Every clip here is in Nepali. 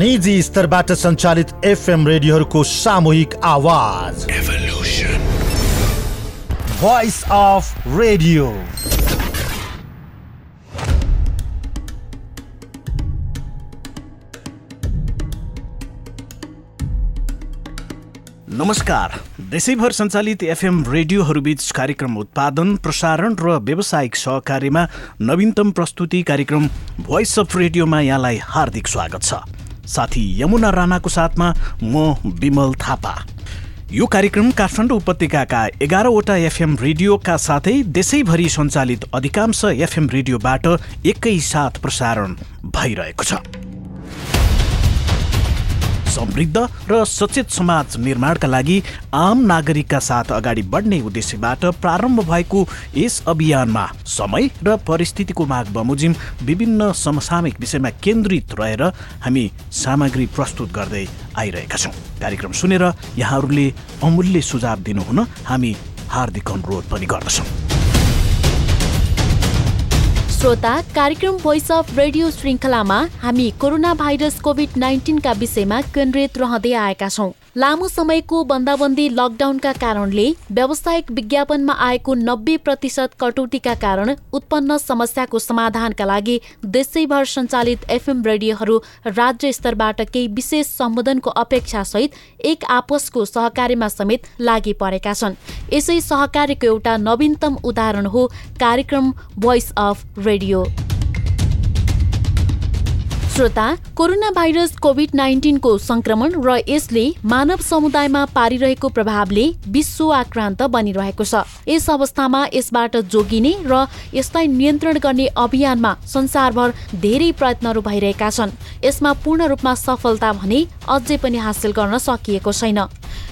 निजी स्तरबाट सञ्चालित एफएम रेडियोहरूको सामूहिक आवाज। भोइस अफ रेडियो नमस्कार। देशैभर सञ्चालित एफएम रेडियोहरूबीच कार्यक्रम उत्पादन प्रसारण र व्यावसायिक सहकार्यमा नवीनतम प्रस्तुति कार्यक्रम भोइस अफ रेडियोमा यहाँलाई हार्दिक स्वागत छ। साथी यमुना राणाको साथमा म विमल थापा। यो कार्यक्रम काठमाडौँ उपत्यकाका एघारवटा एफएम रेडियोका साथै देशैभरि सञ्चालित अधिकांश एफएम रेडियोबाट एकैसाथ प्रसारण भइरहेको छ। समृद्ध र सचेत समाज निर्माणका लागि आम नागरिकका साथ अगाडि बढ्ने उद्देश्यबाट प्रारम्भ भएको यस अभियानमा समय र परिस्थितिको माग बमोजिम विभिन्न समसामयिक विषयमा केन्द्रित रहेर हामी सामग्री प्रस्तुत गर्दै आइरहेका छौँ। कार्यक्रम सुनेर यहाँहरूले अमूल्य सुझाव दिनुहुन हामी हार्दिक अनुरोध पनि गर्दछौँ। श्रोता कार्यक्रम भोइस अफ रेडियो श्रृङ्खलामा हामी कोरोना भाइरस कोभिड नाइन्टिनका विषयमा केन्द्रित रहँदै आएका छौँ। लामो समयको बन्दाबन्दी लकडाउनका कारणले व्यावसायिक विज्ञापनमा आएको नब्बे प्रतिशत कटौतीका कारण उत्पन्न समस्याको समाधानका लागि देशैभर सञ्चालित एफएम रेडियोहरू राज्य स्तरबाट केही विशेष सम्बोधनको अपेक्षासहित एक आपसको सहकार्यमा समेत लागि परेका छन्। यसै सहकार्यको एउटा नवीनतम उदाहरण हो कार्यक्रम भोइस अफ रेडियो श्रोता कोरोना भाइरस कोभिड नाइन्टिनको संक्रमण र यसले मानव समुदायमा पारिरहेको प्रभावले विश्व आक्रान्त बनिरहेको छ। यस अवस्थामा यसबाट जोगिने र यसलाई नियन्त्रण गर्ने अभियानमा संसारभर धेरै प्रयत्नहरू भइरहेका छन्। यसमा पूर्ण रूपमा सफलता भने अझै पनि हासिल गर्न सकिएको छैन।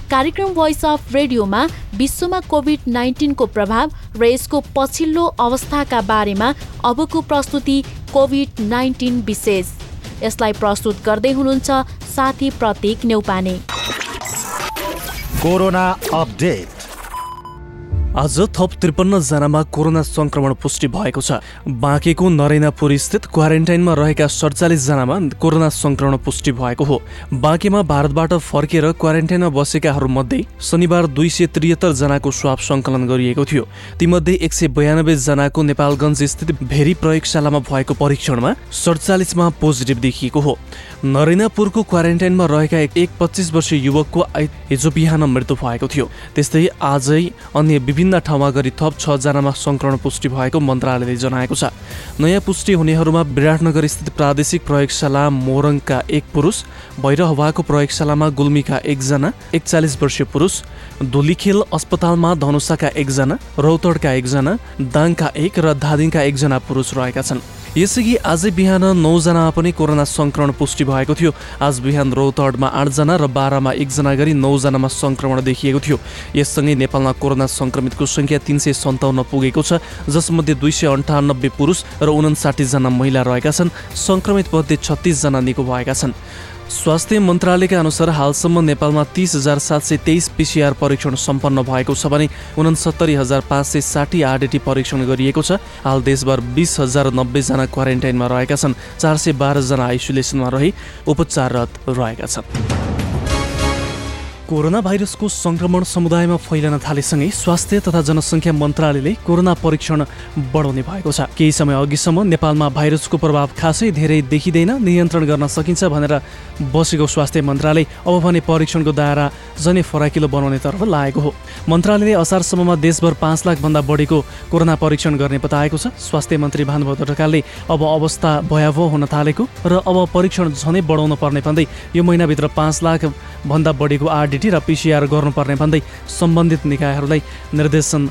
कार्यक्रम भोइस अफ रेडियोमा विश्वमा कोभिड नाइन्टिनको प्रभाव र यसको पछिल्लो अवस्थाका बारेमा अबको प्रस्तुति कोभिड नाइन्टिन विशेष। यसलाई प्रस्तुत गर्दै हुनुहुन्छ साथी प्रतीक नेउपाने। Corona update. आज थप त्रिपन्नजनामा कोरोना सङ्क्रमण पुष्टि भएको छ। बाँकेको नरेनापुर स्थित क्वारेन्टाइनमा रहेका सडचालिसजनामा कोरोना सङ्क्रमण पुष्टि भएको हो। बाँकेमा भारतबाट फर्केर क्वारेन्टाइनमा बसेकाहरूमध्ये शनिबार दुई सय त्रिहत्तर जनाको स्वाप सङ्कलन गरिएको थियो। तीमध्ये एक सय बयानब्बे जनाको नेपालगञ्ज स्थित भेरी प्रयोगशालामा भएको परीक्षणमा सडचालिसमा पोजिटिभ देखिएको हो। नरेनापुरको क्वारेन्टाइनमा रहेका एक पच्चिस वर्षीय युवकको हिजो बिहान मृत्यु भएको थियो। त्यस्तै आजै अन्य विभिन्न ठाउँमा गरी थप छजनामा सङ्क्रमण पुष्टि भएको मन्त्रालयले जनाएको छ। नयाँ पुष्टि हुनेहरूमा विराटनगर स्थित प्रादेशिक प्रयोगशाला मोरङका एक पुरुष भैरहवाको प्रयोगशालामा गुल्मीका एकजना एकचालिस वर्षीय पुरुष धुलीखेल अस्पतालमा धनुषाका एकजना रौतडका एकजना दाङका एक र धादिङका एकजना पुरुष रहेका छन्। यसअघि आजै बिहान नौजनामा पनि कोरोना सङ्क्रमण पुष्टि भएको थियो। आज बिहान रौतडमा आठजना र बाह्रमा एकजना गरी नौजनामा सङ्क्रमण देखिएको थियो। यससँगै नेपालमा कोरोना सङ्क्रमितको सङ्ख्या तिन सय सन्ताउन्न पुगेको छ जसमध्ये दुई सय अन्ठानब्बे पुरुष र उन्साठीजना महिला रहेका छन् सङ्क्रमित मध्ये छत्तिसजना निको भएका छन्। स्वास्थ्य मन्त्रालयका अनुसार हालसम्म नेपालमा तिस हजार सात सय तेइस पिसिआर परीक्षण सम्पन्न भएको छ भने उनसत्तरी हजार पाँच सय साठी आरडिटी परीक्षण गरिएको छ। हाल देशभर बिस हजार नब्बेजना क्वारेन्टाइनमा रहेका छन् चार सय बाह्रजना आइसोलेसनमा रही उपचाररत रहेका छन्। कोरोना भाइरसको सङ्क्रमण समुदायमा फैलन थालेसँगै स्वास्थ्य तथा जनसङ्ख्या मन्त्रालयले कोरोना परीक्षण बढाउने भएको छ। केही समय अघिसम्म नेपालमा भाइरसको प्रभाव खासै धेरै देखिँदैन नियन्त्रण गर्न सकिन्छ भनेर बसेको स्वास्थ्य मन्त्रालय अब भने परीक्षणको दायरा जनै फराकिलो बनाउनेतर्फ लागेको हो। मन्त्रालयले असारसम्ममा देशभर पाँच लाखभन्दा बढीको कोरोना परीक्षण गर्ने बताएको छ। स्वास्थ्य मन्त्री भानुभक्त ढकालले अब अवस्था भयावह हुन थालेको र अब परीक्षण झनै बढाउन पर्ने भन्दै यो महिनाभित्र पाँच लाख भन्दा बढीको आरडिटी र पिसिआर गर्नुपर्ने भन्दै सम्बन्धित निकायहरूलाई निर्देशन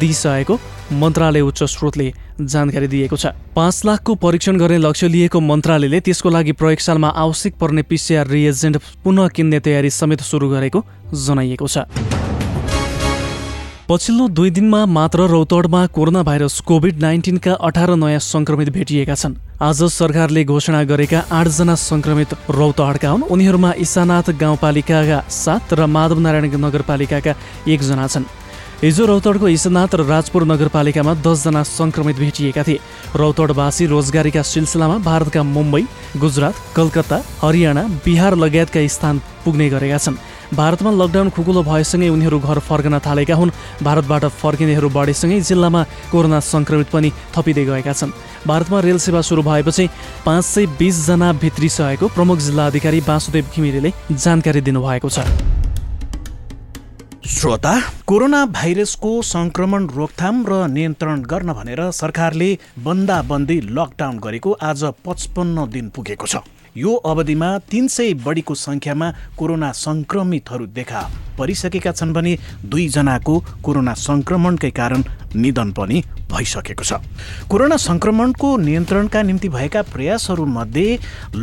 दिइसकेको मन्त्रालय उच्च स्रोतले जानकारी दिएको छ। पाँच लाखको परीक्षण गर्ने लक्ष्य लिएको मन्त्रालयले त्यसको लागि प्रयोगशालामा आवश्यक पर्ने पिसिआर रिएजेन्ट पुनः किन्ने तयारी समेत सुरु गरेको जनाइएको छ। पछिल्लो दुई दिनमा मात्र रौतडमा कोरोना भाइरस कोभिड नाइन्टिनका अठार नयाँ सङ्क्रमित भेटिएका छन्। आज सरकारले घोषणा गरेका आठजना सङ्क्रमित रौतहटका हुन् उनीहरूमा इसानाथ गाउँपालिकाका सात र माधवनारायण नगरपालिकाका एकजना छन्। हिजो रौतडको ईशनाथ र राजपुर नगरपालिकामा दसजना सङ्क्रमित भेटिएका थिए। रौतडवासी रोजगारीका सिलसिलामा भारतका मुम्बई गुजरात कलकत्ता हरियाणा बिहार लगायतका स्थान पुग्ने गरेका छन्। भारतमा लकडाउन खुकुलो भएसँगै उनीहरू घर फर्कन थालेका हुन्। भारतबाट फर्किनेहरू बढेसँगै जिल्लामा कोरोना सङ्क्रमित पनि थपिँदै गएका छन्। भारतमा रेल सेवा सुरु भएपछि पाँच सय बिसजना भित्रिसकेको प्रमुख जिल्ला अधिकारी वासुदेव घिमिरेले जानकारी दिनुभएको छ। श्रोता कोरोना भाइरसको सङ्क्रमण रोकथाम र नियन्त्रण गर्न भनेर सरकारले बन्दाबन्दी लकडाउन गरेको आज पचपन्न दिन पुगेको छ। यो अवधिमा तिन सय बढीको सङ्ख्यामा कोरोना सङ्क्रमितहरू देखा परिसकेका छन् भने दुईजनाको कोरोना सङ्क्रमणकै कारण निधन पनि भइसकेको छ। कोरोना सङ्क्रमणको नियन्त्रणका निम्ति भएका प्रयासहरूमध्ये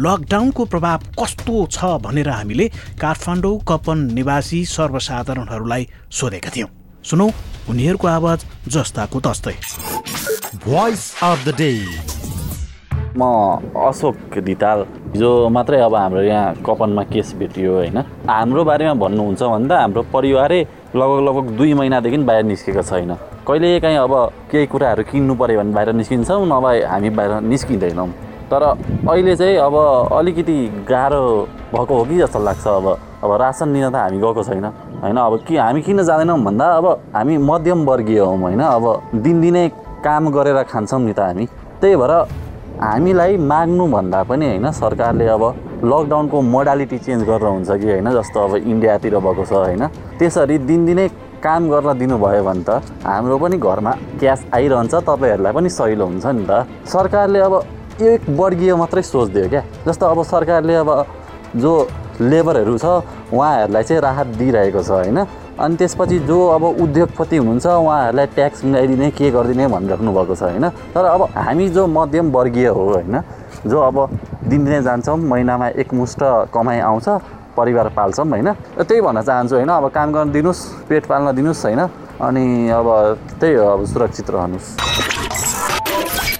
लकडाउनको प्रभाव कस्तो छ भनेर हामीले काठमाडौँ कपन निवासी सर्वसाधारणहरूलाई सोधेका थियौँ। सुनौ उनीहरूको आवाज जस्ताको तस्तै। भोइस अफ द डे म अशोक धिताल हिजो मात्रै अब हाम्रो यहाँ कपनमा केस भेटियो होइन। हाम्रो बारेमा भन्नुहुन्छ भने त हाम्रो परिवारै लगभग लगभग दुई महिनादेखि बाहिर निस्केको छैन। कहिले काहीँ अब केही कुराहरू किन्नु पऱ्यो भने बाहिर निस्किन्छौँ नभए हामी बाहिर निस्किँदैनौँ। तर अहिले चाहिँ अब अलिकति गाह्रो भएको हो कि जस्तो लाग्छ अब। अब रासन लिन त हामी गएको छैन। होइन अब कि हामी किन जाँदैनौँ भन्दा अब हामी मध्यमवर्गीय हौँ होइन। अब दिनदिनै काम गरेर खान्छौँ नि त हामी। त्यही भएर हामीलाई माग्नुभन्दा पनि होइन सरकारले अब लकडाउनको मोडालिटी चेन्ज गरेर हुन्छ कि होइन जस्तो अब इन्डियातिर भएको छ होइन त्यसरी दिनदिनै काम गर्न दिनुभयो भने त हाम्रो पनि घरमा क्यास आइरहन्छ तपाईँहरूलाई पनि सहिलो हुन्छ नि त। सरकारले अब एक वर्गीय मात्रै सोचिदियो क्या जस्तो अब सरकारले अब जो लेबरहरू छ उहाँहरूलाई चाहिँ राहत दिइरहेको छ होइन। अनि त्यसपछि जो अब उद्योगपति हुनुहुन्छ उहाँहरूलाई ट्याक्स मिलाइदिने के गरिदिने भनिराख्नु भएको छ होइन? तर अब हामी जो मध्यम वर्गीय हो होइन? जो अब दिनदिनै जान्छौँ महिनामा एकमुष्ट कमाइ आउँछ परिवार पाल्छौँ होइन? त्यही भन्न चाहन्छु होइन? अब काम गर्न दिनुहोस् पेट पाल्न दिनुहोस् होइन? अनि अब त्यही हो अब सुरक्षित रहनुहोस्।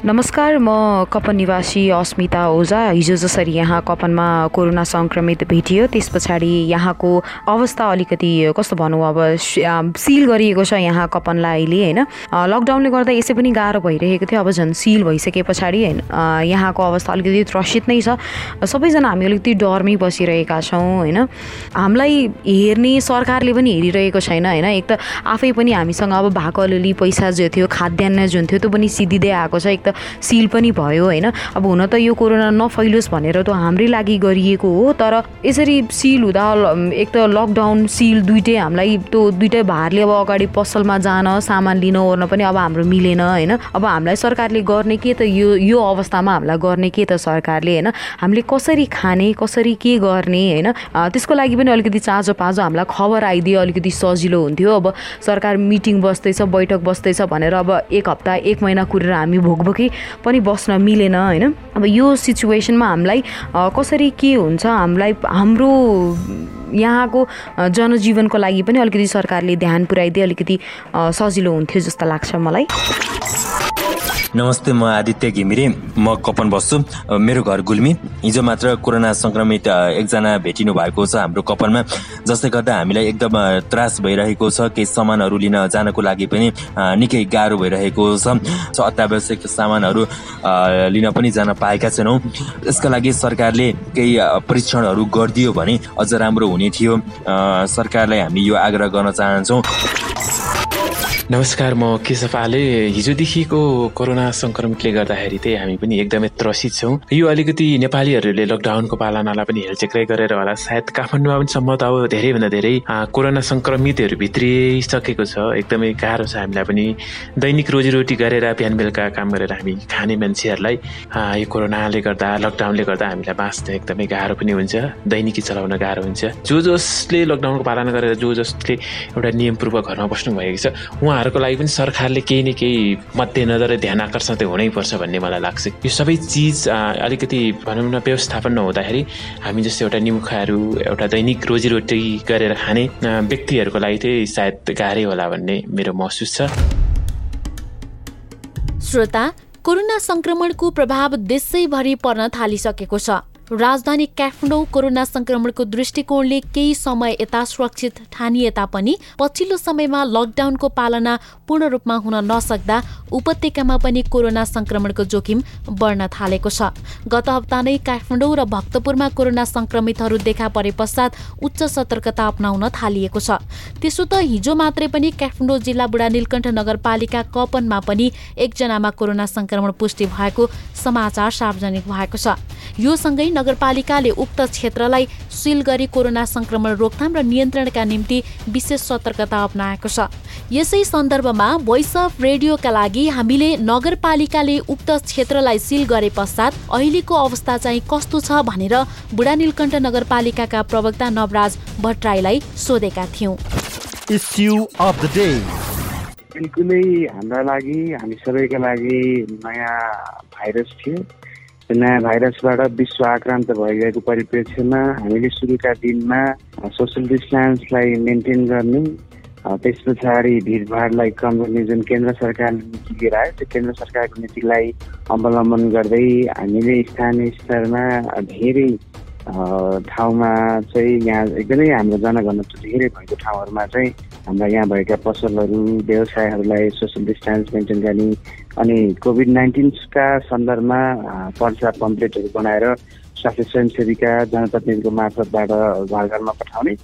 नमस्कार म कपन निवासी अस्मिता ओझा। हिजो जसरी यहाँ कपनमा कोरोना सङ्क्रमित भेटियो त्यस पछाडि यहाँको अवस्था अलिकति कस्तो भनौँ अब सिल गरिएको छ यहाँ कपनलाई अहिले होइन? लकडाउनले गर्दा यसै पनि गाह्रो भइरहेको थियो अब झन् सिल भइसके पछाडि होइन? यहाँको अवस्था अलिकति त्रसित नै छ। सबैजना हामी अलिकति डरमै बसिरहेका छौँ होइन? हामीलाई हेर्ने सरकारले पनि हेरिरहेको छैन होइन? एक त आफै पनि हामीसँग अब भएको अलिअलि पैसा जो थियो खाद्यान्न जुन थियो त्यो पनि सिद्धिँदै आएको छ। एक त सिल पनि भयो होइन? अब हुन त यो कोरोना नफैलोस् भनेर त हाम्रै लागि गरिएको हो तर यसरी सिल हुँदा एक त लकडाउन सिल दुइटै हामीलाई त्यो दुइटै भारले अब अगाडि पसलमा जान सामान लिन ओर्न पनि अब हाम्रो मिलेन होइन? अब हामीलाई सरकारले गर्ने के त यो यो अवस्थामा हामीलाई गर्ने के त सरकारले होइन? हामीले कसरी खाने कसरी के गर्ने होइन? त्यसको लागि पनि अलिकति चाँजो पाँजो हामीलाई खबर आइदियो अलिकति सजिलो हुन्थ्यो। अब सरकार मिटिङ बस्दैछ बैठक बस्दैछ भनेर अब एक हप्ता एक महिना कुरेर हामी भोकभोकै लागि पनि बस्न मिलेन होइन? अब यो सिचुएसनमा हामीलाई कसरी के हुन्छ? हामीलाई हाम्रो यहाँको जनजीवनको लागि पनि अलिकति सरकारले ध्यान पुऱ्याइदिए अलिकति सजिलो हुन्थ्यो जस्तो लाग्छ मलाई। नमस्ते म आदित्य घिमिरे। म कपन बस्छु। मेरो घर गुल्मी। हिजो मात्र कोरोना सङ्क्रमित एकजना भेटिनु भएको छ हाम्रो कपनमा। जसले गर्दा हामीलाई एकदम त्रास भइरहेको छ। केही सामानहरू लिन जानको लागि पनि निकै गाह्रो भइरहेको छ। अत्यावश्यक सामानहरू लिन पनि जान पाएका छैनौँ। यसका लागि सरकारले केही परीक्षणहरू गरिदियो भने अझ राम्रो हुने थियो। सरकारलाई हामी यो आग्रह गर्न चाहन्छौँ। नमस्कार म केशव आले। हिजोदेखिको कोरोना सङ्क्रमितले गर्दाखेरि चाहिँ हामी पनि एकदमै त्रसित छौँ। यो अलिकति नेपालीहरूले लकडाउनको पालनालाई पनि हेलचेक्राइ गरेर होला। सायद काठमाडौँमा पनि सम्म त अब धेरैभन्दा धेरै कोरोना सङ्क्रमितहरू भित्रिसकेको छ। एकदमै गाह्रो छ हामीलाई पनि। दैनिक रोजीरोटी गरेर बिहान बेलुका काम गरेर हामी खाने मान्छेहरूलाई यो कोरोनाले गर्दा लकडाउनले गर्दा हामीलाई बाँच्न एकदमै गाह्रो पनि हुन्छ। दैनिकी चलाउन गाह्रो हुन्छ। जो जसले लकडाउनको पालना गरेर जो जसले एउटा नियमपूर्वक घरमा बस्नु भएको छ उहाँहरूको लागि पनि सरकारले केही न केही मध्यनजर ध्यान आकर्षण चाहिँ हुनैपर्छ भन्ने मलाई लाग्छ। यो सबै चिज अलिकति भनौँ न व्यवस्थापन नहुँदाखेरि हामी जस्तो एउटा निमुखाहरू एउटा दैनिक रोजीरोटी गरेर खाने व्यक्तिहरूको लागि चाहिँ सायद गाह्रै होला भन्ने मेरो महसुस छ। श्रोता कोरोना संक्रमणको प्रभाव देशैभरि पर्न थालिसकेको छ। राजधानी काठमाडौँ कोरोना संक्रमणको दृष्टिकोणले केही समय यता सुरक्षित ठानिए तापनि पछिल्लो समयमा लकडाउनको पालना पूर्ण रूपमा हुन नसक्दा उपत्यकामा पनि कोरोना संक्रमणको जोखिम बढ्न थालेको छ। गत हप्ता नै काठमाडौँ र भक्तपुरमा कोरोना संक्रमितहरू देखा परे पश्चात उच्च सतर्कता अप्नाउन थालिएको छ। त्यसो त हिजो मात्रै पनि काठमाडौँ जिल्ला बुढा नीलकण्ठ नगरपालिका कपनमा पनि एकजनामा कोरोना संक्रमण पुष्टि भएको समाचार सार्वजनिक भएको छ। यो सँगै नगरपालिकाले उक्त क्षेत्रलाई सिल गरी कोरोना संक्रमण रोकथाम र नियन्त्रणका निम्ति विशेष सतर्कता अप्नाएको छ। यसै सन्दर्भमा भोइस अफ रेडियोका लागि हामीले नगरपालिकाले उक्त क्षेत्रलाई सिल गरे पश्चात अहिलेको अवस्था चाहिँ कस्तो छ भनेर बुढा नीलकण्ठ नगरपालिकाका प्रवक्ता नवराज भट्टराईलाई सोधेका थियौँ। इस्यु अफ द डे बिल्कुलै हाम्रा लागि हामी सबैका लागि नयाँ भाइरस थियो। त्यो नयाँ भाइरसबाट विश्व आक्रान्त भइरहेको परिप्रेक्ष्यमा हामीले सुरुका दिनमा सोसियल डिस्टेन्सलाई मेन्टेन गर्ने त्यस पछाडि भिडभाडलाई कम गर्ने जुन केन्द्र सरकारले नीति लिएर आयो त्यो केन्द्र सरकारको नीतिलाई अवलम्बन गर्दै हामीले स्थानीय स्तरमा धेरै ठाउँमा चाहिँ यहाँ एकदमै हाम्रो जनघनत्व धेरै भएको ठाउँहरूमा चाहिँ हाम्रा यहाँ भएका पसलहरू व्यवसायहरूलाई सोसियल डिस्टेन्स मेन्टेन गर्ने अनि कोभिड नाइन्टिनका सन्दर्भमा पर्चा पम्पलेटहरू बनाएर स्वास्थ्य स्वयंसेवीका जनप्रतिनिधिको मार्फतबाट घर घरमा पठाउने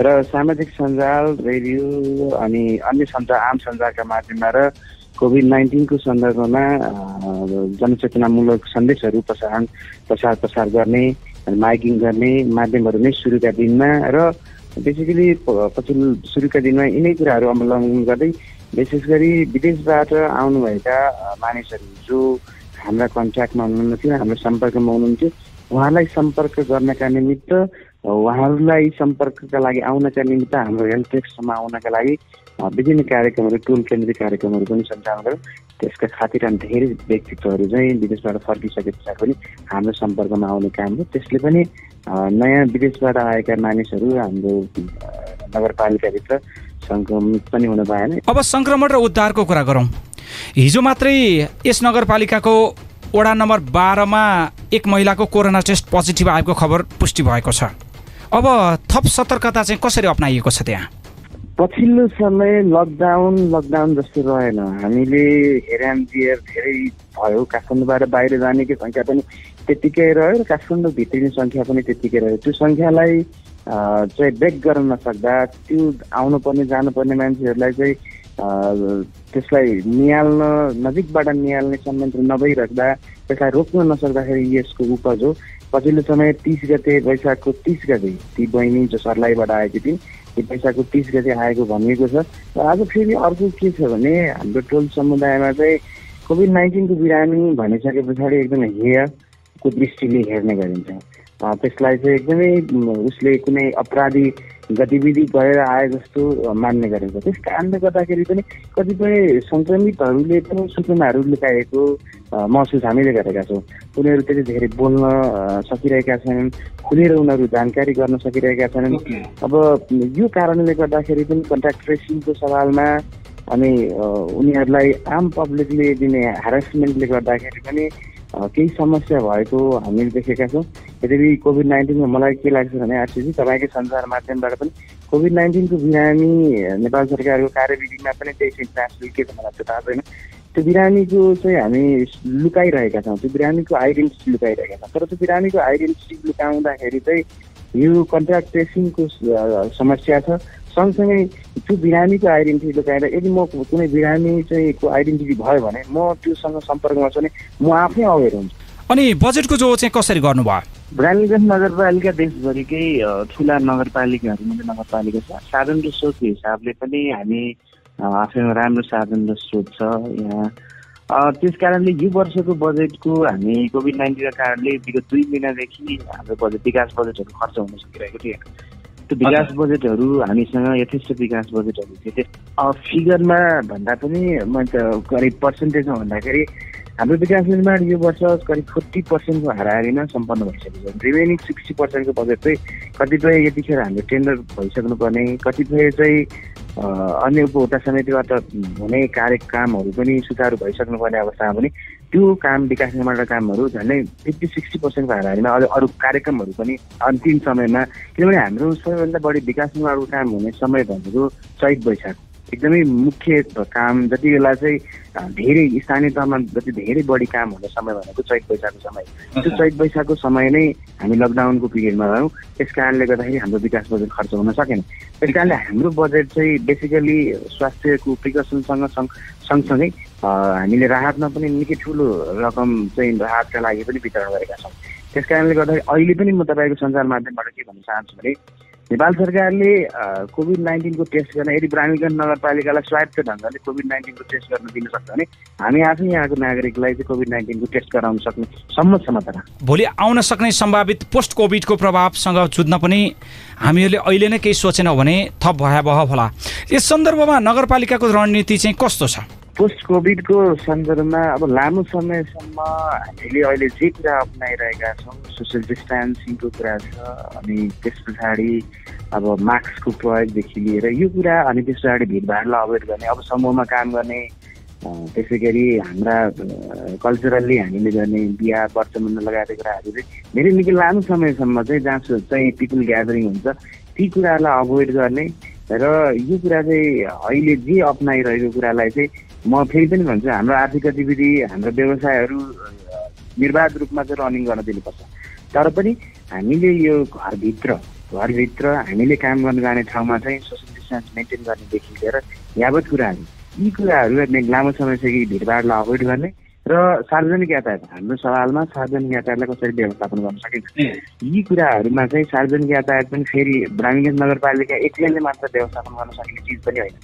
र सामाजिक सञ्जाल रेडियो अनि अन्य सञ्चार आम सञ्जालका माध्यमबाट कोभिड नाइन्टिनको सन्दर्भमा जनचेतनामूलक सन्देशहरू प्रसारण प्रसार प्रसार गर्ने माइकिङ गर्ने माध्यमहरू नै सुरुका दिनमा र बेसिकली पछिल्लो सुरुका दिनमा यिनै कुराहरू अवलम्बन गर्दै विशेष गरी विदेशबाट आउनुभएका मानिसहरू जो हाम्रा कन्ट्याक्टमा हुनुहुन्थ्यो हाम्रो सम्पर्कमा हुनुहुन्थ्यो उहाँलाई सम्पर्क गर्नका निमित्त उहाँहरूलाई सम्पर्कका लागि आउनका निमित्त हाम्रो हेल्थ डेस्कसम्म आउनका लागि विभिन्न कार्यक्रमहरू टोल केन्द्रित कार्यक्रमहरू पनि सञ्चालन गर्यो त्यसका खातिर धेरै व्यक्तित्वहरू चाहिँ विदेशबाट फर्किसके पछाडि पनि हाम्रो सम्पर्कमा आउने काम हो। त्यसले पनि नयाँ विदेशबाट आएका मानिसहरू हाम्रो नगरपालिकाभित्र सङ्क्रमित पनि हुन पाएन। अब सङ्क्रमण र उद्धारको कुरा गरौँ। हिजो मात्रै यस नगरपालिकाको वडा नम्बर बाह्रमा एक महिलाको कोरोना टेस्ट पोजिटिभ आएको खबर पुष्टि भएको छ। अब थप सतर्कता चाहिँ कसरी अप्नाइएको छ त्यहाँ? पछिल्लो समय लकडाउन लकडाउन जस्तो रहेन। हामीले हेरानबियर धेरै भयो। काठमाडौँबाट बाहिर जानेको सङ्ख्या पनि त्यत्तिकै रह्यो र काठमाडौँ भित्रिने सङ्ख्या पनि त्यत्तिकै रह्यो। त्यो सङ्ख्यालाई चाहिँ ब्रेक गर्न नसक्दा त्यो आउनुपर्ने जानुपर्ने मान्छेहरूलाई चाहिँ त्यसलाई निहाल्न नजिकबाट निहाल्ने संयन्त्र नभइराख्दा त्यसलाई रोक्न नसक्दाखेरि यसको उपज हो। पछिल्लो समय तिस गते वैशाखको तिस गते ती बहिनी जो सर्लाईबाट आएकी थिइन् ती वैशाखको तिस गते आएको भनिएको छ। र आज फेरि अर्को के छ भने हाम्रो टोल समुदायमा चाहिँ कोभिड नाइन्टिनको बिरामी भनिसके पछाडि एकदमै हेयको दृष्टिले हेर्ने गरिन्छ। त्यसलाई चाहिँ एकदमै उसले कुनै अपराधी गतिविधि गरेर आए जस्तो मान्ने गरिन्छ। त्यस कारणले गर्दाखेरि पनि कतिपय सङ्क्रमितहरूले पनि सूचनाहरू लुकाएको महसुस हामीले गरेका छौँ। उनीहरू त्यति धेरै बोल्न सकिरहेका छैनन्। खुलेर उनीहरू जानकारी गर्न सकिरहेका छैनन्। अब यो कारणले गर्दाखेरि पनि कन्ट्याक्ट ट्रेसिङको सवालमा अनि उनीहरूलाई आम पब्लिकले दिने हेरेसमेन्टले गर्दाखेरि पनि केही समस्या भएको हामीले देखेका छौँ। यद्यपि कोभिड नाइन्टिनमा मलाई के लाग्छ भने आरसिजी तपाईँकै सञ्चार माध्यमबाट पनि कोभिड नाइन्टिनको बिरामी नेपाल सरकारको कार्यविधिमा पनि त्यही इन्टरनेसनल के छ मलाई त्यो थाहा छैन। त्यो बिरामीको चाहिँ हामी लुकाइरहेका छौँ। त्यो बिरामीको आइडेन्टिटी लुकाइरहेका छौँ। तर त्यो बिरामीको आइडेन्टिटी लुकाउँदाखेरि चाहिँ यो कन्ट्याक्ट ट्रेसिङको समस्या छ। सँगसँगै त्यो बिरामीको आइडेन्टिटी लुकाएर यदि म कुनै बिरामी चाहिँ आइडेन्टिटी भयो भने म त्योसँग सम्पर्कमा छु भने म आफै अवेर हुन्छु। अनि बजेटको जो चाहिँ कसरी गर्नुभयो? ब्रान्डगञ्ज नगरपालिका देशभरिकै ठुला नगरपालिकाहरूमध्ये नगरपालिका छ। साधन र स्रोतको हिसाबले पनि हामी आफैमा राम्रो साधन र स्रोत छ यहाँ त्यस कारणले यो वर्षको बजेटको हामी कोभिड नाइन्टिनको कारणले विगत दुई महिनादेखि हाम्रो बजेट विकास बजेटहरू खर्च हुन सकिरहेको थिएन त्यो विकास बजेटहरू हामीसँग यथेष्ट विकास बजेटहरू थिए त्यो फिगरमा भन्दा पनि म त करिब पर्सेन्टेजमा भन्दाखेरि हाम्रो विकास निर्माण यो वर्ष करिब फोर्टी पर्सेन्टको हाराहारीमा सम्पन्न भइसकेको छ। रिमेनिङ सिक्सटी पर्सेन्टको बजेट चाहिँ कतिपय यतिखेर हाम्रो टेन्डर भइसक्नुपर्ने कतिपय चाहिँ अन्य उपभोक्ता समितिबाट हुने कार्य कामहरू पनि सुचारू भइसक्नुपर्ने अवस्थामा पनि त्यो काम विकास निर्माणका कामहरू झन्डै फिफ्टी सिक्सटी पर्सेन्टको हाराहारीमा अरू अरू कार्यक्रमहरू पनि अन्तिम समयमा किनभने हाम्रो सबैभन्दा बढी विकास निर्माणको काम हुने समय भनेको चैत वैशाख एकदमै मुख्य काम जति बेला चाहिँ धेरै स्थानीय तहमा जति धेरै बढी काम हुने समय भनेको चैत वैशाखको समय त्यो चैत वैशाखको समय नै हामी लकडाउनको पिरियडमा रह्यौँ त्यस कारणले गर्दाखेरि हाम्रो विकास बजेट खर्च हुन सकेन। त्यस कारणले हाम्रो बजेट चाहिँ बेसिकली स्वास्थ्यको प्रिकसनसँग सँगसँगै हामीले राहतमा पनि निकै ठुलो रकम चाहिँ राहतका लागि पनि वितरण गरेका छौँ। त्यस कारणले गर्दाखेरि अहिले पनि म तपाईँको सञ्चार माध्यमबाट के भन्न चाहन्छु भने नेपाल सरकारले कोभिड नाइन्टिनको टेस्ट गर्न यदि ब्राह्मीगञ्ज नगरपालिकालाई स्वायत्त ढङ्गले कोभिड नाइन्टिनको टेस्ट गर्न दिन सक्छ भने हामी आफै यहाँको नागरिकलाई चाहिँ कोभिड नाइन्टिनको टेस्ट गराउन सक्ने सम्म क्षमता भोलि आउन सक्ने सम्भावित पोस्ट कोभिडको प्रभावसँग जुझ्न पनि हामीहरूले अहिले नै केही सोचेनौँ भने थप भयावह होला। यस सन्दर्भमा नगरपालिकाको रणनीति चाहिँ कस्तो छ? पोस्ट कोभिडको सन्दर्भमा अब लामो समयसम्म हामीले अहिले जे कुरा अप्नाइरहेका छौँ सोसियल डिस्टेन्सिङको कुरा छ अनि त्यस पछाडि अब मास्कको प्रयोगदेखि लिएर यो कुरा अनि त्यस पछाडि भिडभाडलाई अभोइड गर्ने अब समूहमा काम गर्ने त्यसै गरी हाम्रा कल्चरल्ली हामीले गर्ने बिहा वर्चमण्ड लगायतका कुराहरू चाहिँ धेरै निकै लामो समयसम्म चाहिँ जहाँ चाहिँ पिपुल ग्यादरिङ हुन्छ ती कुराहरूलाई अभोइड गर्ने र यो कुरा चाहिँ अहिले जे अप्नाइरहेको कुरालाई चाहिँ म फेरि पनि भन्छु हाम्रो आर्थिक गतिविधि हाम्रो व्यवसायहरू निर्वाध रूपमा चाहिँ रनिङ गर्न दिनुपर्छ। तर पनि हामीले यो घरभित्र घरभित्र हामीले काम गर्न जाने ठाउँमा चाहिँ सोसियल डिस्टेन्स मेन्टेन गर्नेदेखि लिएर यावत कुराहरू यी कुराहरू लामो समयसम्म भिडभाडलाई अभोइड गर्ने र सार्वजनिक यातायात हाम्रो सवालमा सार्वजनिक यातायातलाई कसरी व्यवस्थापन गर्न सकिन्छ? यी कुराहरूमा चाहिँ सार्वजनिक यातायात पनि फेरि ब्राह्मीगञ्ज नगरपालिका एक्लैले मात्र व्यवस्थापन गर्न सकिने चिज पनि होइन।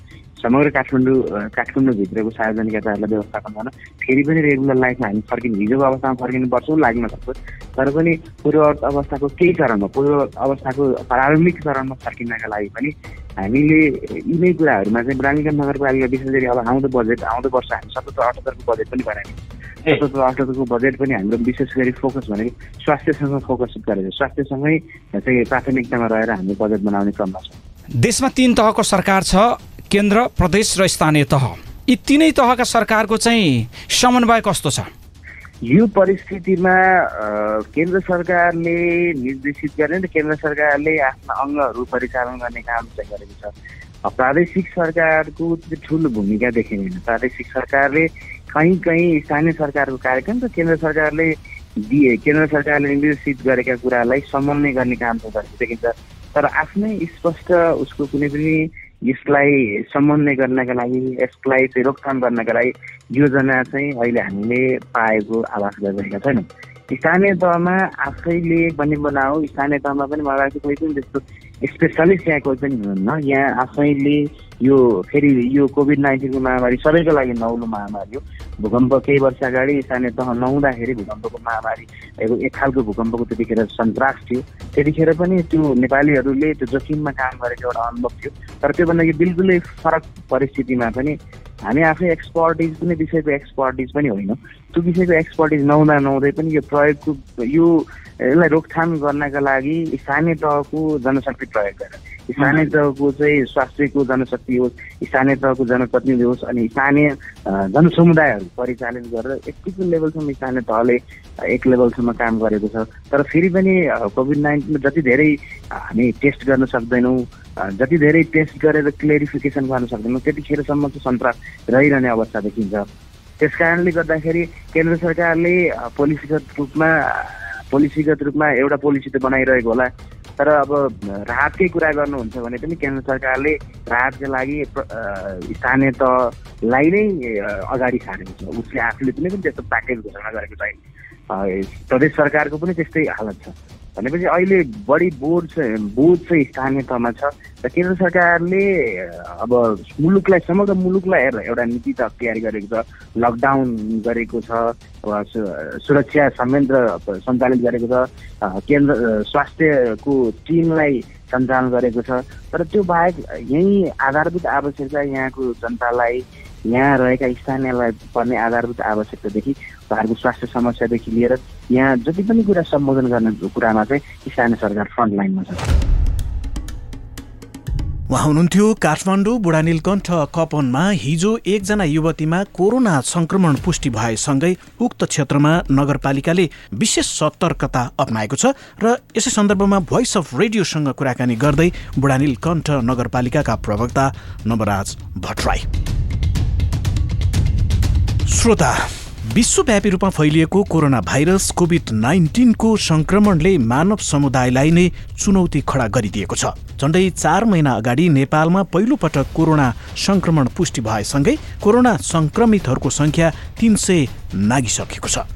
समग्र काठमाडौँ काठमाडौँभित्रको सार्वजनिक यातायातलाई व्यवस्थापन गर्न फेरि पनि रेगुलर लाइफमा हामी फर्किनु हिजोको अवस्थामा फर्किनु पर्छ लाग्न सक्छ। तर पनि पूर्व अवस्थाको केही चरणमा पूर्व अवस्थाको प्रारम्भिक चरणमा फर्किनका लागि पनि हामीले यी नै कुराहरूमा चाहिँ ब्राह्मीगञ्ज नगरपालिका विशेष गरी अब आउँदो बजेट आउँदो वर्ष हामी सतहत्तर अठहत्तरको बजेट पनि बनायौँ। अठहत्तरको बजेट पनि हाम्रो विशेष गरी फोकस भनेको स्वास्थ्यसँग फोकस गरेको स्वास्थ्यसँगै चाहिँ प्राथमिकतामा रहेर हामी बजेट बनाउने क्रममा छौँ। देशमा तिन तहको सरकार छ केन्द्र प्रदेश र स्थानीय तह। यी तिनै तहका सरकारको चाहिँ समन्वय कस्तो छ? यो परिस्थितिमा केन्द्र सरकारले निर्देशित गर्ने र केन्द्र सरकारले आफ्ना अङ्गहरू परिचालन गर्ने काम चाहिँ गरेको छ। प्रादेशिक सरकारको ठुलो भूमिका देखिँदैन। प्रादेशिक सरकारले कहीँ कहीँ स्थानीय सरकारको कार्यक्रम र केन्द्र सरकारले दिए। केन्द्र सरकारले निर्देशित गरेका कुरालाई समन्वय गर्ने काम चाहिँ गरेको देखिन्छ। तर आफ्नै स्पष्ट उसको कुनै पनि यसलाई समन्वय गर्नका लागि यसलाई चाहिँ रोकथाम गर्नका लागि योजना चाहिँ अहिले हामीले पाएको आवास गरिरहेका छैनौँ। स्थानीय तहमा आफैले पनि बनाऊ स्थानीय तहमा पनि मलाई कोही पनि त्यस्तो स्पेसलिस्ट यहाँ कोही पनि हुनुहुन्न यहाँ आफैले यो फेरि यो कोभिड नाइन्टिनको महामारी सबैको लागि नौलो महामारी हो भूकम्प केही वर्ष अगाडि स्थानीय तह नहुँदाखेरि भूकम्पको महामारी एक खालको भूकम्पको त्यतिखेर सन्तास थियो त्यतिखेर पनि त्यो नेपालीहरूले त्यो जोखिममा काम गरेको एउटा अनुभव थियो तर त्योभन्दा बिल्कुलै फरक परिस्थितिमा पनि हामी आफै एक्सपर्टिज कुनै विषयको एक्सपर्टिज पनि होइन। त्यो विषयको एक्सपर्टिज नहुँदा नहुँदै पनि यो प्रयोगको यो यसलाई रोकथाम गर्नका लागि स्थानीय तहको जनशक्ति प्रयोग गरेर स्थानीय तहको चाहिँ स्वास्थ्यको जनशक्ति होस् स्थानीय तहको जनप्रतिनिधि होस् अनि स्थानीय जनसमुदायहरू परिचालित गरेर यतिको लेभलसम्म स्थानीय तहले एक लेभलसम्म काम गरेको छ। तर फेरि पनि कोभिड नाइन्टिनमा जति धेरै हामी टेस्ट गर्न सक्दैनौँ जति धेरै टेस्ट गरेर क्लियरिफिकेसन गर्न सक्दैनौँ त्यतिखेरसम्म चाहिँ सन्तास रहिरहने अवस्था देखिन्छ। त्यस कारणले गर्दाखेरि केन्द्र सरकारले पोलिसीगत रूपमा पोलिसीगत रूपमा एउटा पोलिसी त बनाइरहेको होला तर अब राहतकै कुरा गर्नुहुन्छ भने पनि केन्द्र सरकारले राहतको लागि स्थानीय तहलाई नै अगाडि सारेको छ। उसले आफूले पनि त्यस्तो प्याकेज घोषणा गरेको छैन। प्रदेश सरकारको पनि त्यस्तै हालत छ। भनेपछि अहिले बढी चाहिँ बोझ चाहिँ स्थानीय तहमा छ। र केन्द्र सरकारले अब मुलुकलाई समग्र मुलुकलाई हेरेर एउटा नीति त तयारी गरेको छ लकडाउन गरेको छ सुरक्षा संयन्त्र सञ्चालित गरेको छ केन्द्र स्वास्थ्यको टिमलाई सञ्चालन गरेको छ। तर त्यो बाहेक यहीँ आधारभूत आवश्यकता यहाँको जनतालाई यहाँ रहेका स्थानीयलाई पर्ने आधारभूत आवश्यकतादेखि उहाँहरूको स्वास्थ्य समस्यादेखि लिएर यहाँ जति पनि कुरा सम्बोधन गर्ने कुरामा चाहिँ स्थानीय सरकार फ्रन्ट लाइनमा छ। उहाँ हुनुहुन्थ्यो काठमाडौँ बुढानीलकण्ठ कपनमा हिजो एकजना युवतीमा कोरोना संक्रमण पुष्टि भएसँगै उक्त क्षेत्रमा नगरपालिकाले विशेष सतर्कता अप्नाएको छ र यसै सन्दर्भमा भोइस अफ रेडियोसँग कुराकानी गर्दै बुढानीलकण्ठ नगरपालिकाका प्रवक्ता नवराज भट्टराई। श्रोता विश्वव्यापी रूपमा फैलिएको कोरोना भाइरस कोभिड नाइन्टिनको संक्रमणले मानव समुदायलाई नै चुनौती खडा गरिदिएको छ। झन्डै चार महिना अगाडि नेपालमा पहिलोपटक कोरोना संक्रमण पुष्टि भएसँगै कोरोना संक्रमितहरूको संख्या तिन सय नागिसकेको छ।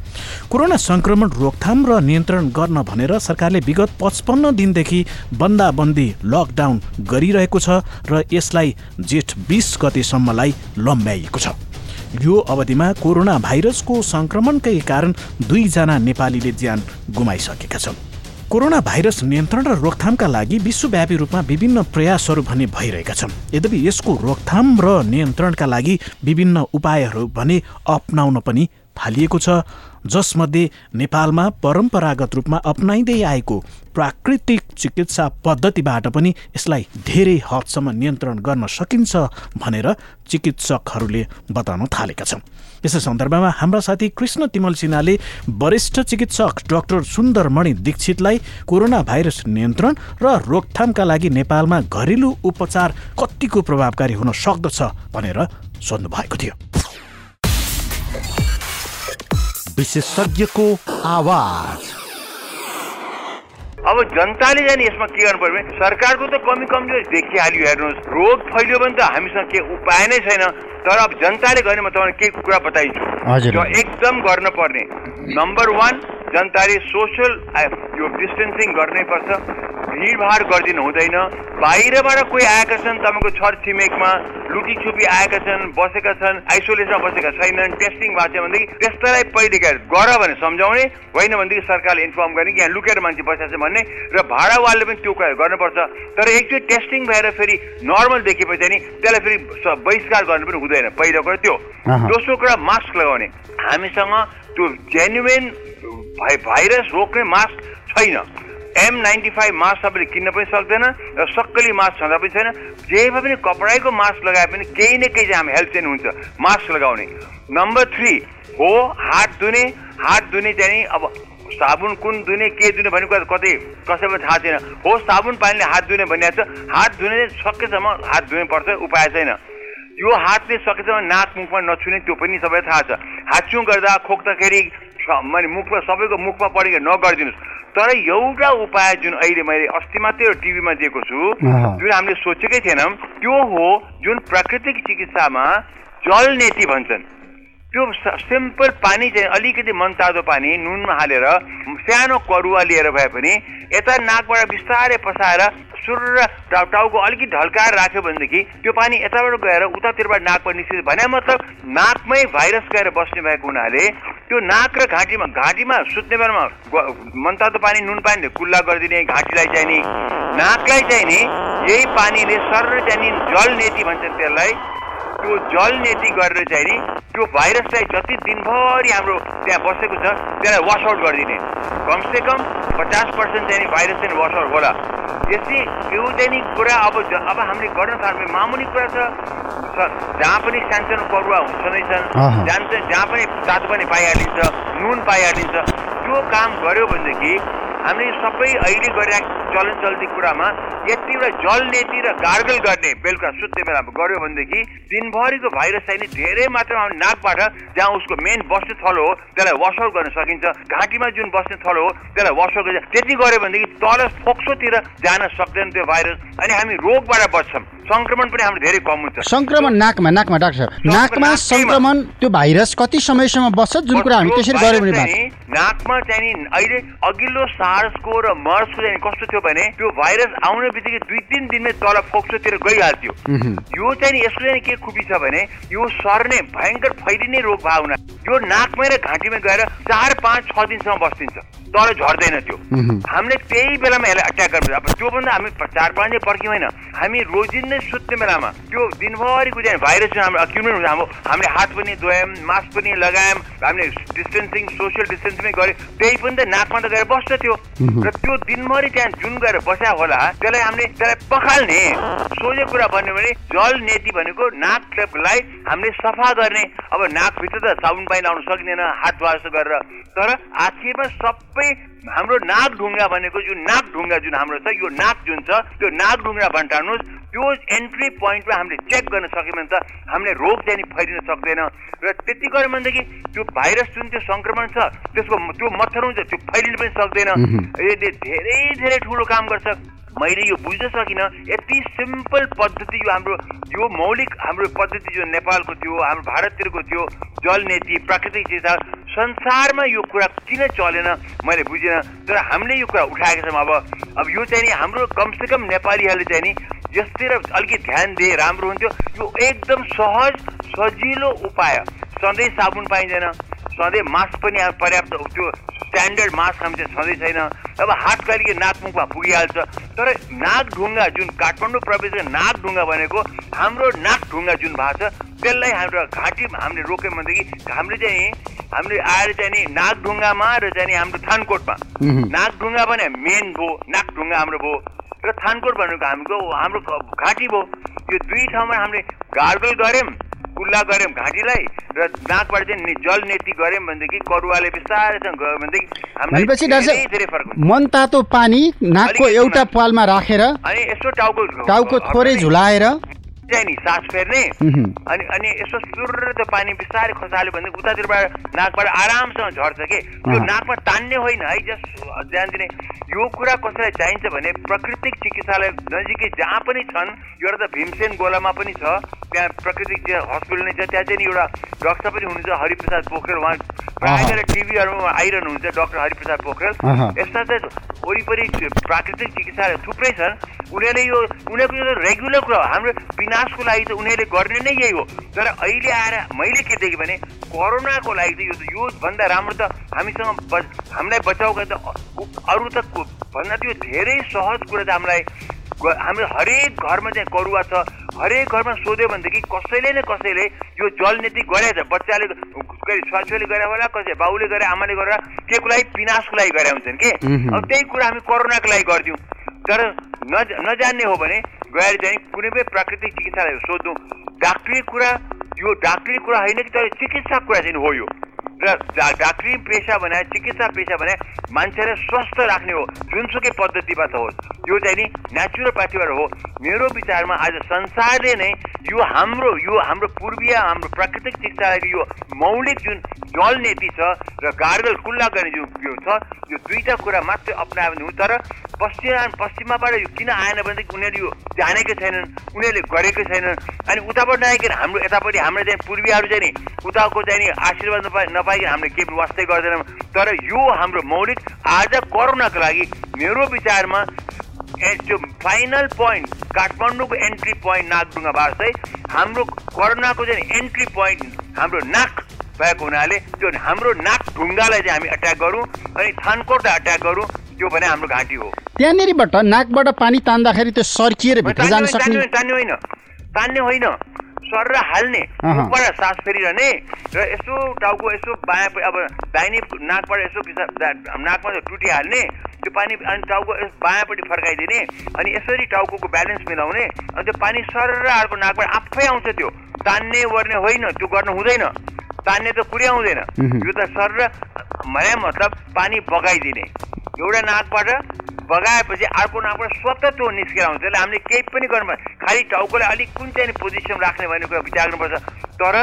कोरोना संक्रमण रोकथाम र नियन्त्रण गर्न भनेर सरकारले विगत पचपन्न दिनदेखि बन्दाबन्दी लकडाउन गरिरहेको छ र यसलाई जेठ बिस गतेसम्मलाई लम्ब्याइएको छ। यो अवधिमा कोरोना भाइरसको संक्रमणकै कारण दुईजना नेपालीले ज्यान गुमाइसकेका छन्। कोरोना भाइरस नियन्त्रण र रोकथामका लागि विश्वव्यापी रूपमा विभिन्न प्रयासहरू भने भइरहेका छन्। यद्यपि यसको रोकथाम र नियन्त्रणका लागि विभिन्न उपायहरू भने अप्नाउन पनि थालिएको छ। जसमध्ये नेपालमा परम्परागत रूपमा अप्नाइँदै आएको प्राकृतिक चिकित्सा पद्धतिबाट पनि यसलाई धेरै हदसम्म नियन्त्रण गर्न सकिन्छ भनेर चिकित्सकहरूले बताउन थालेका छन्। यसै सन्दर्भमा हाम्रा साथी कृष्ण तिमल सिन्हाले वरिष्ठ चिकित्सक डाक्टर सुन्दरमणि दीक्षितलाई कोरोना भाइरस नियन्त्रण र रोकथामका लागि नेपालमा घरेलु उपचार कतिको प्रभावकारी हुन सक्दछ भनेर सोध्नु भएको थियो। विशेषज्ञको आवाज। अब जनताले जाने यसमा के गर्नु पर्यो भने सरकारको त कमी कमजोरी देखिहाल्यो हेर्नुहोस्। रोग फैलियो भने त हामीसँग के उपाय नै छैन। तर अब जनताले गर्ने म तपाईँलाई केही कुरा बताइदिन्छु। जो एकदम गर्न पर्ने नम्बर वान जनताले सोसल यो डिस्टेन्सिङ गर्नै पर्छ। भिडभाड गरिदिनु हुँदैन। बाहिरबाट कोही आएका छन् तपाईँको छर छिमेकमा लुटी छुपी आएका छन् बसेका छन् आइसोलेसनमा बसेका छैनन् टेस्टिङ भएको छ भनेदेखि त्यस्तालाई पहिलेका गर भने सम्झाउने होइन भनेदेखि सरकारले इन्फर्म गर्ने कि यहाँ लुकेर मान्छे बसेको छ भन्ने र भाडावालले पनि त्यो कुरा गर्नुपर्छ। तर एकचोटि टेस्टिङ भएर फेरि नर्मल देखेपछि नि त्यसलाई फेरि बहिष्कार गर्नु पनि हुँदैन। पहिलो कुरा त्यो। दोस्रो कुरा मास्क लगाउने। हामीसँग त्यो जेन्युन भाइरस रोक्ने मास्क छैन। एम नाइन्टी फाइभ मास्क तपाईँले किन्न पनि सक्दैन र सक्कली मास्क छँदा पनि छैन। जेमा पनि कपडाको मास्क लगाए पनि केही न केही चाहिँ हामी हेल्प चाहिँ हुन्छ मास्क लगाउने। नम्बर थ्री हो हात धुने हात धुने चाहिँ अब साबुन कुन धुने के धुने भन्ने कुरा कतै कसैलाई थाहा छैन। हो साबुन पानीले हात धुने भनिएको छ। हात धुने सकेसम्म हात धुनै पर्छ उपाय छैन। यो हातले सकेसम्म नाक मुखमा नछुने त्यो पनि सबैलाई थाहा छ। हाच्छुङ गर्दा खोक्दाखेरि मैले मुखमा सबैको मुखमा परेको नगरिदिनुहोस्। तर एउटा उपाय जुन अहिले मैले अस्ति मात्रै टिभीमा दिएको छु जुन हामीले सोचेकै थिएनौँ त्यो हो जुन प्राकृतिक चिकित्सामा जल नेति भन्छन्। त्यो सिम्पल पानी चाहिँ अलिकति मनतातो पानी नुनमा हालेर सानो करुवा लिएर भए पनि यता नाकबाट बिस्तारै पसाएर सुर टाउ टाउको अलिकति ढल्काएर राख्यो भनेदेखि त्यो पानी यताबाट गएर उतातिरबाट नाकबाट निस्किन्छ भने मतलब नाकमै भाइरस गएर बस्ने भएको हुनाले त्यो नाक र घाँटीमा घाँटीमा सुत्ने बेलामा मनतातो पानी नुन पानीले कुल्ला गरिदिने घाँटीलाई चाहिँ नि नाकलाई चाहिँ नि यही पानीले सर चाहिँ नि जल नेति भन्छन् त्यसलाई। त्यो जल नेति गरेर चाहिँ नि त्यो भाइरसलाई जति दिनभरि हाम्रो त्यहाँ बसेको छ त्यसलाई वास आउट गरिदिने। कमसेकम पचास पर्सेन्ट चाहिँ भाइरस चाहिँ वास आउट होला। यसै यो चाहिँ नि कुरा अब अब हामीले गर्न थाल्ने मामुली कुरा छ जहाँ पनि सानसानो परुवा छँदैछन् जहाँ जहाँ पनि तातो पनि पाइहालिन्छ नुन पाइहालिन्छ त्यो काम गर्यो भनेदेखि हामीले सबै अहिले गरिरहेको चलन चल्ती कुरामा यति एउटा जल नेति र गार्गल गर्ने बेलुका सुत्ने बेलामा गऱ्यो भनेदेखि दिनभरिको भाइरस चाहिँ नि धेरै मात्रामा नाकबाट जहाँ उसको मेन बस्ने थलो हो त्यसलाई वासआउट गर्न सकिन्छ। घाँटीमा जुन बस्ने थलो हो त्यसलाई वासआउट गर्न त्यति गऱ्यो भनेदेखि तल फोक्सोतिर जान सक्दैन त्यो भाइरस। अनि हामी रोगबाट बच्छौँ। सङ्क्रमण पनि हाम्रो धेरै कम हुन्छ। सङ्क्रमण नाकमा नाकमा डाक्टर नाकमा सङ्क्रमण त्यो भाइरस कति समयसम्म बस्छ जुन कुरा हामी त्यसरी गऱ्यौँ भने नाकमा चाहिँ नि अहिले अघिल्लो सार्सको र मर्सको चाहिँ कस्तो थियो भने त्यो भाइरस आउने बित्तिकै दुई तिन दिनमै तल फोक्सोतिर गइहाल्थ्यो। यो चाहिँ नि यसको चाहिँ के खुबी छ भने यो सर्ने भयङ्कर फैलिने रोग भावना यो नाकमै र घाँटीमा गएर चार पाँच छ दिनसम्म बस्दिन्छ। तर झर्दैन त्यो। हामीले त्यही बेलामा यसलाई अट्याक गर्नु अब त्योभन्दा हामी चार पाँच दिन पर्ख्यौँ होइन। हामी रोजिन नै सुत्ने बेलामा त्यो दिनभरिको चाहिँ भाइरस हाम्रो अक्युमेन्ट हुन्छ हाम्रो हामीले हात पनि धोयौँ मास्क पनि लगायौँ हामीले डिस्टेन्सिङ सोसियल डिस्टेन्सिङै गऱ्यौँ त्यही पनि त नाकमा त गएर बस्छ त्यो। र त्यो दिनभरि त्यहाँ जुन गएर बस्या होला त्यसलाई हामीले त्यसलाई पखाल्ने। सोझो कुरा भन्यो भने जल नीति भनेको नाकलाई हामीले सफा गर्ने। अब नाकभित्र त साबुन पानी लाउन सकिँदैन हात वास गरेर। तर आखिरमा सबै हाम्रो नाक ढुङ्गा भनेको जुन नाक ढुङ्गा जुन हाम्रो छ यो नाक जुन छ त्यो नाक ढुङ्गा भन्टाउनुहोस् त्यो एन्ट्री पोइन्टमा हामीले चेक गर्न सक्यौँ भने त हामीले रोग चाहिँ फैलिन सक्दैन। र त्यति गऱ्यो भनेदेखि त्यो भाइरस जुन त्यो सङ्क्रमण छ त्यसको त्यो मच्छर हुन्छ त्यो फैलिन पनि सक्दैन। यसले धेरै धेरै ठुलो काम गर्छ। मैले यो बुझ्न सकिनँ। यति सिम्पल पद्धति यो हाम्रो यो मौलिक हाम्रो पद्धति जो नेपालको थियो हाम्रो भारततिरको थियो जल नीति प्राकृतिक चिज संसारमा यो कुरा किन चलेन मैले बुझिनँ। तर हामीले यो कुरा उठाएका छौँ अब। अब यो चाहिँ नि हाम्रो कमसेकम नेपालीहरूले चाहिँ नि यसतिर अलिकति ध्यान दिए राम्रो हुन्थ्यो। यो एकदम सहज सजिलो उपाय सधैँ साबुन पाइँदैन। सधैँ मास्क पनि पर्याप्त त्यो स्ट्यान्डर्ड मास्क हामी चाहिँ छँदै छैन। अब हात कहिले नाकमुखमा पुगिहाल्छ। तर नाक ढुङ्गा जुन काठमाडौँ प्रवेश नाक ढुङ्गा भनेको हाम्रो नाक ढुङ्गा जुन भएको छ त्यसलाई हाम्रो घाँटी हामीले रोक्यौँ भनेदेखि हामीले चाहिँ हामीले आएर चाहिँ नि नाक ढुङ्गामा र चाहिँ हाम्रो थानकोटमा। नाक ढुङ्गा भने मेन भयो नाक ढुङ्गा हाम्रो भयो र थानकोट भनेको हाम्रो हाम्रो घाँटी भयो यो दुई ठाउँमा हामीले गार्गल गऱ्यौँ। कुल्ला गऱ्यौँ घाँटीलाई र नाकबाट चाहिँ जल नेति गऱ्यौँ भनेदेखि करुवाले बिस्तारैसँग गयो भनेदेखि मन तातो पानी नाकको एउटा पालमा राखेर अनि यसो टाउको टाउको थोरै झुलाएर चाहिँ नि सास फेर्ने। अनि अनि यसो सुर त्यो पानी बिस्तारै खसाल्यो भने उतातिरबाट नाकबाट आरामसँग झर्छ कि? त्यो नाकमा तान्ने होइन है जस्ट ध्यान दिने। यो कुरा कसैलाई चाहिन्छ भने प्राकृतिक चिकित्सालय नजिकै जहाँ पनि छन् एउटा त भीमसेन गोलामा पनि छ। त्यहाँ प्राकृतिक हस्पिटल नै छ त्यहाँ चाहिँ एउटा डक्टर पनि हुनुहुन्छ हरिप्रसाद पोखरेल। उहाँ प्रायः गरेर टिभीहरूमा आइरहनुहुन्छ डक्टर हरिप्रसाद पोखरेल। यस्ता चाहिँ वरिपरि प्राकृतिक चिकित्सालय थुप्रै छन्। उनीहरूले यो उनीहरूको यो रेगुलर कुरा हो। हाम्रो विनाशको लागि त उनीहरूले गर्ने नै यही हो। तर अहिले आएर मैले के देखेँ भने कोरोनाको लागि त यो योभन्दा राम्रो त हामीसँग हामीलाई बचाउको त अरू त भन्दा त्यो धेरै सहज कुरा चाहिँ हामीलाई हाम्रो हरेक घरमा चाहिँ करुवा छ हरेक घरमा सोध्यो भनेदेखि कसैले न कसैले यो जल नीति गरेछ बच्चाले छोराछोरीले गरे होला कसै बाउले गरे आमाले गरेर के लागि विनाशको लागि गरे हुन्छन् कि? अब त्यही कुरा हामी कोरोनाको लागि गरिदिउँ। तर न नजान्ने हो भने गएर चाहिँ कुनै पनि प्राकृतिक चिकित्सालय सोध्नु डाक्टरी कुरा यो डाक्टरी कुरा होइन कि तर चिकित्सा कुरा चाहिँ हो यो। र डाक्टरी पेसा भने चिकित्सा पेसा भने मान्छेलाई स्वस्थ राख्ने हो जुनसुकै पद्धतिबाट होस्। यो चाहिँ नि नेचुरोप्याथीबाट हो। मेरो विचारमा आज संसारले नै यो हाम्रो यो हाम्रो पूर्वीय हाम्रो प्राकृतिक चिकित्साको यो मौलिक जुन जल नीति छ र गार्गल कुल्ला गर्ने जुन यो छ यो दुईवटा कुरा मात्रै अप्नायो भने तर पश्चिम पश्चिमाबाट यो किन आएन भनेदेखि उनीहरू यो जानेकै छैनन् उनीहरूले गरेकै छैनन्। अनि उताबाट नआइकन हाम्रो यतापट्टि हाम्रो चाहिँ पूर्वीहरू चाहिँ नि उताको चाहिँ नि आशीर्वाद नपाइ नपाइकन हामीले केही वास्तै गर्दैनौँ। तर यो हाम्रो मौलिक आज कोरोनाको लागि मेरो विचारमा त्यो फाइनल पोइन्ट काठमाडौँको एन्ट्री पोइन्ट नागडुङ्गाबाट चाहिँ हाम्रो कोरोनाको चाहिँ एन्ट्री पोइन्ट हाम्रो नाक भएको हुनाले त्यो हाम्रो नाक ढुङ्गालाई चाहिँ हामी अट्याक गरौँ अनि थानकोटलाई अट्याक गरौँ त्यो भने हाम्रो घाँटी हो। त्यहाँनिरबाट नाकबाट पानी तान्दाखेरि त्यो सर्किएर भित्र जान सक्ने तान्ने होइन तान्ने होइन। सर हाल्ने ऊपर सास फेरिरहने र यसो टाउको यसो बायाँ अब दाहिने नाकबाट यसो नाकमा टुटिहाल्ने त्यो पानी अनि टाउको बायाँपट्टि फर्काइदिने अनि यसरी टाउको ब्यालेन्स मिलाउने अनि त्यो पानी सर अर्को नाकबाट आफै आउँछ त्यो। तान्ने वर्ने होइन त्यो गर्नु हुँदैन। तान्ने त कुरै आउँदैन। यो त सर र मतलब पानी बगाइदिने। एउटा नाकबाट बगाएपछि अर्को नाकबाट स्वतः त्यो निस्केर आउँछ। त्यसले हामीले केही पनि गर्नु खालि टाउकोलाई अलिक कुन चाहिँ पोजिसन राख्ने भन्ने कुरा विचार गर्नुपर्छ। तर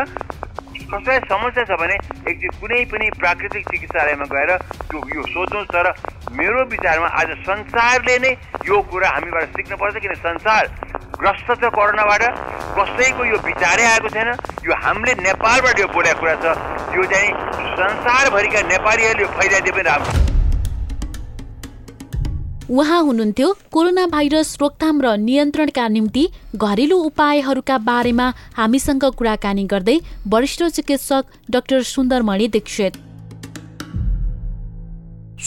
कसैलाई समस्या छ भने एक कुनै पनि प्राकृतिक चिकित्सालयमा गएर त्यो यो सोध्नुहोस्। तर मेरो विचारमा आज संसारले नै यो कुरा हामीबाट सिक्नुपर्छ किन? संसार ग्रस्त छ कोरोनाबाट। कसैको यो विचारै आएको छैन। यो हामीले नेपालबाट यो बोलेको कुरा छ। यो चाहिँ संसारभरिका नेपालीहरूले यो फैलाइदिए पनि राम्रो। उहाँ हुनुहुन्थ्यो कोरोना भाइरस रोकथाम र नियन्त्रणका निम्ति घरेलु उपायहरूका बारेमा हामीसँग कुराकानी गर्दै वरिष्ठ चिकित्सक डाक्टर सुन्दरमणि दीक्षित।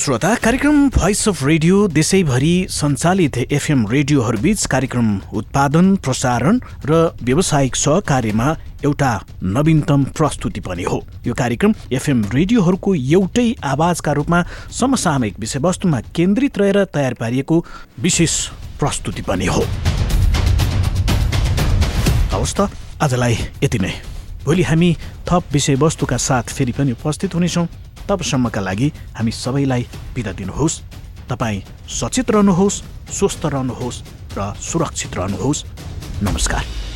श्रोता कार्यक्रम भोइस अफ रेडियो देशैभरि सञ्चालित एफएम रेडियोहरूबीच कार्यक्रम उत्पादन प्रसारण र व्यावसायिक सहकार्यमा एउटा नवीनतम प्रस्तुति पनि हो। यो कार्यक्रम एफएम रेडियोहरूको एउटै आवाजका रूपमा समसामयिक विषयवस्तुमा केन्द्रित रहेर तयार पारिएको विशेष प्रस्तुति पनि हो। हवस् त आजलाई यति नै। भोलि हामी थप विषयवस्तुका साथ फेरि पनि उपस्थित हुनेछौँ। तबसम्मका लागि हामी सबैलाई बिदा दिनुहोस्। तपाईँ सचेत रहनुहोस् स्वस्थ रहनुहोस् र सुरक्षित रहनुहोस्। नमस्कार।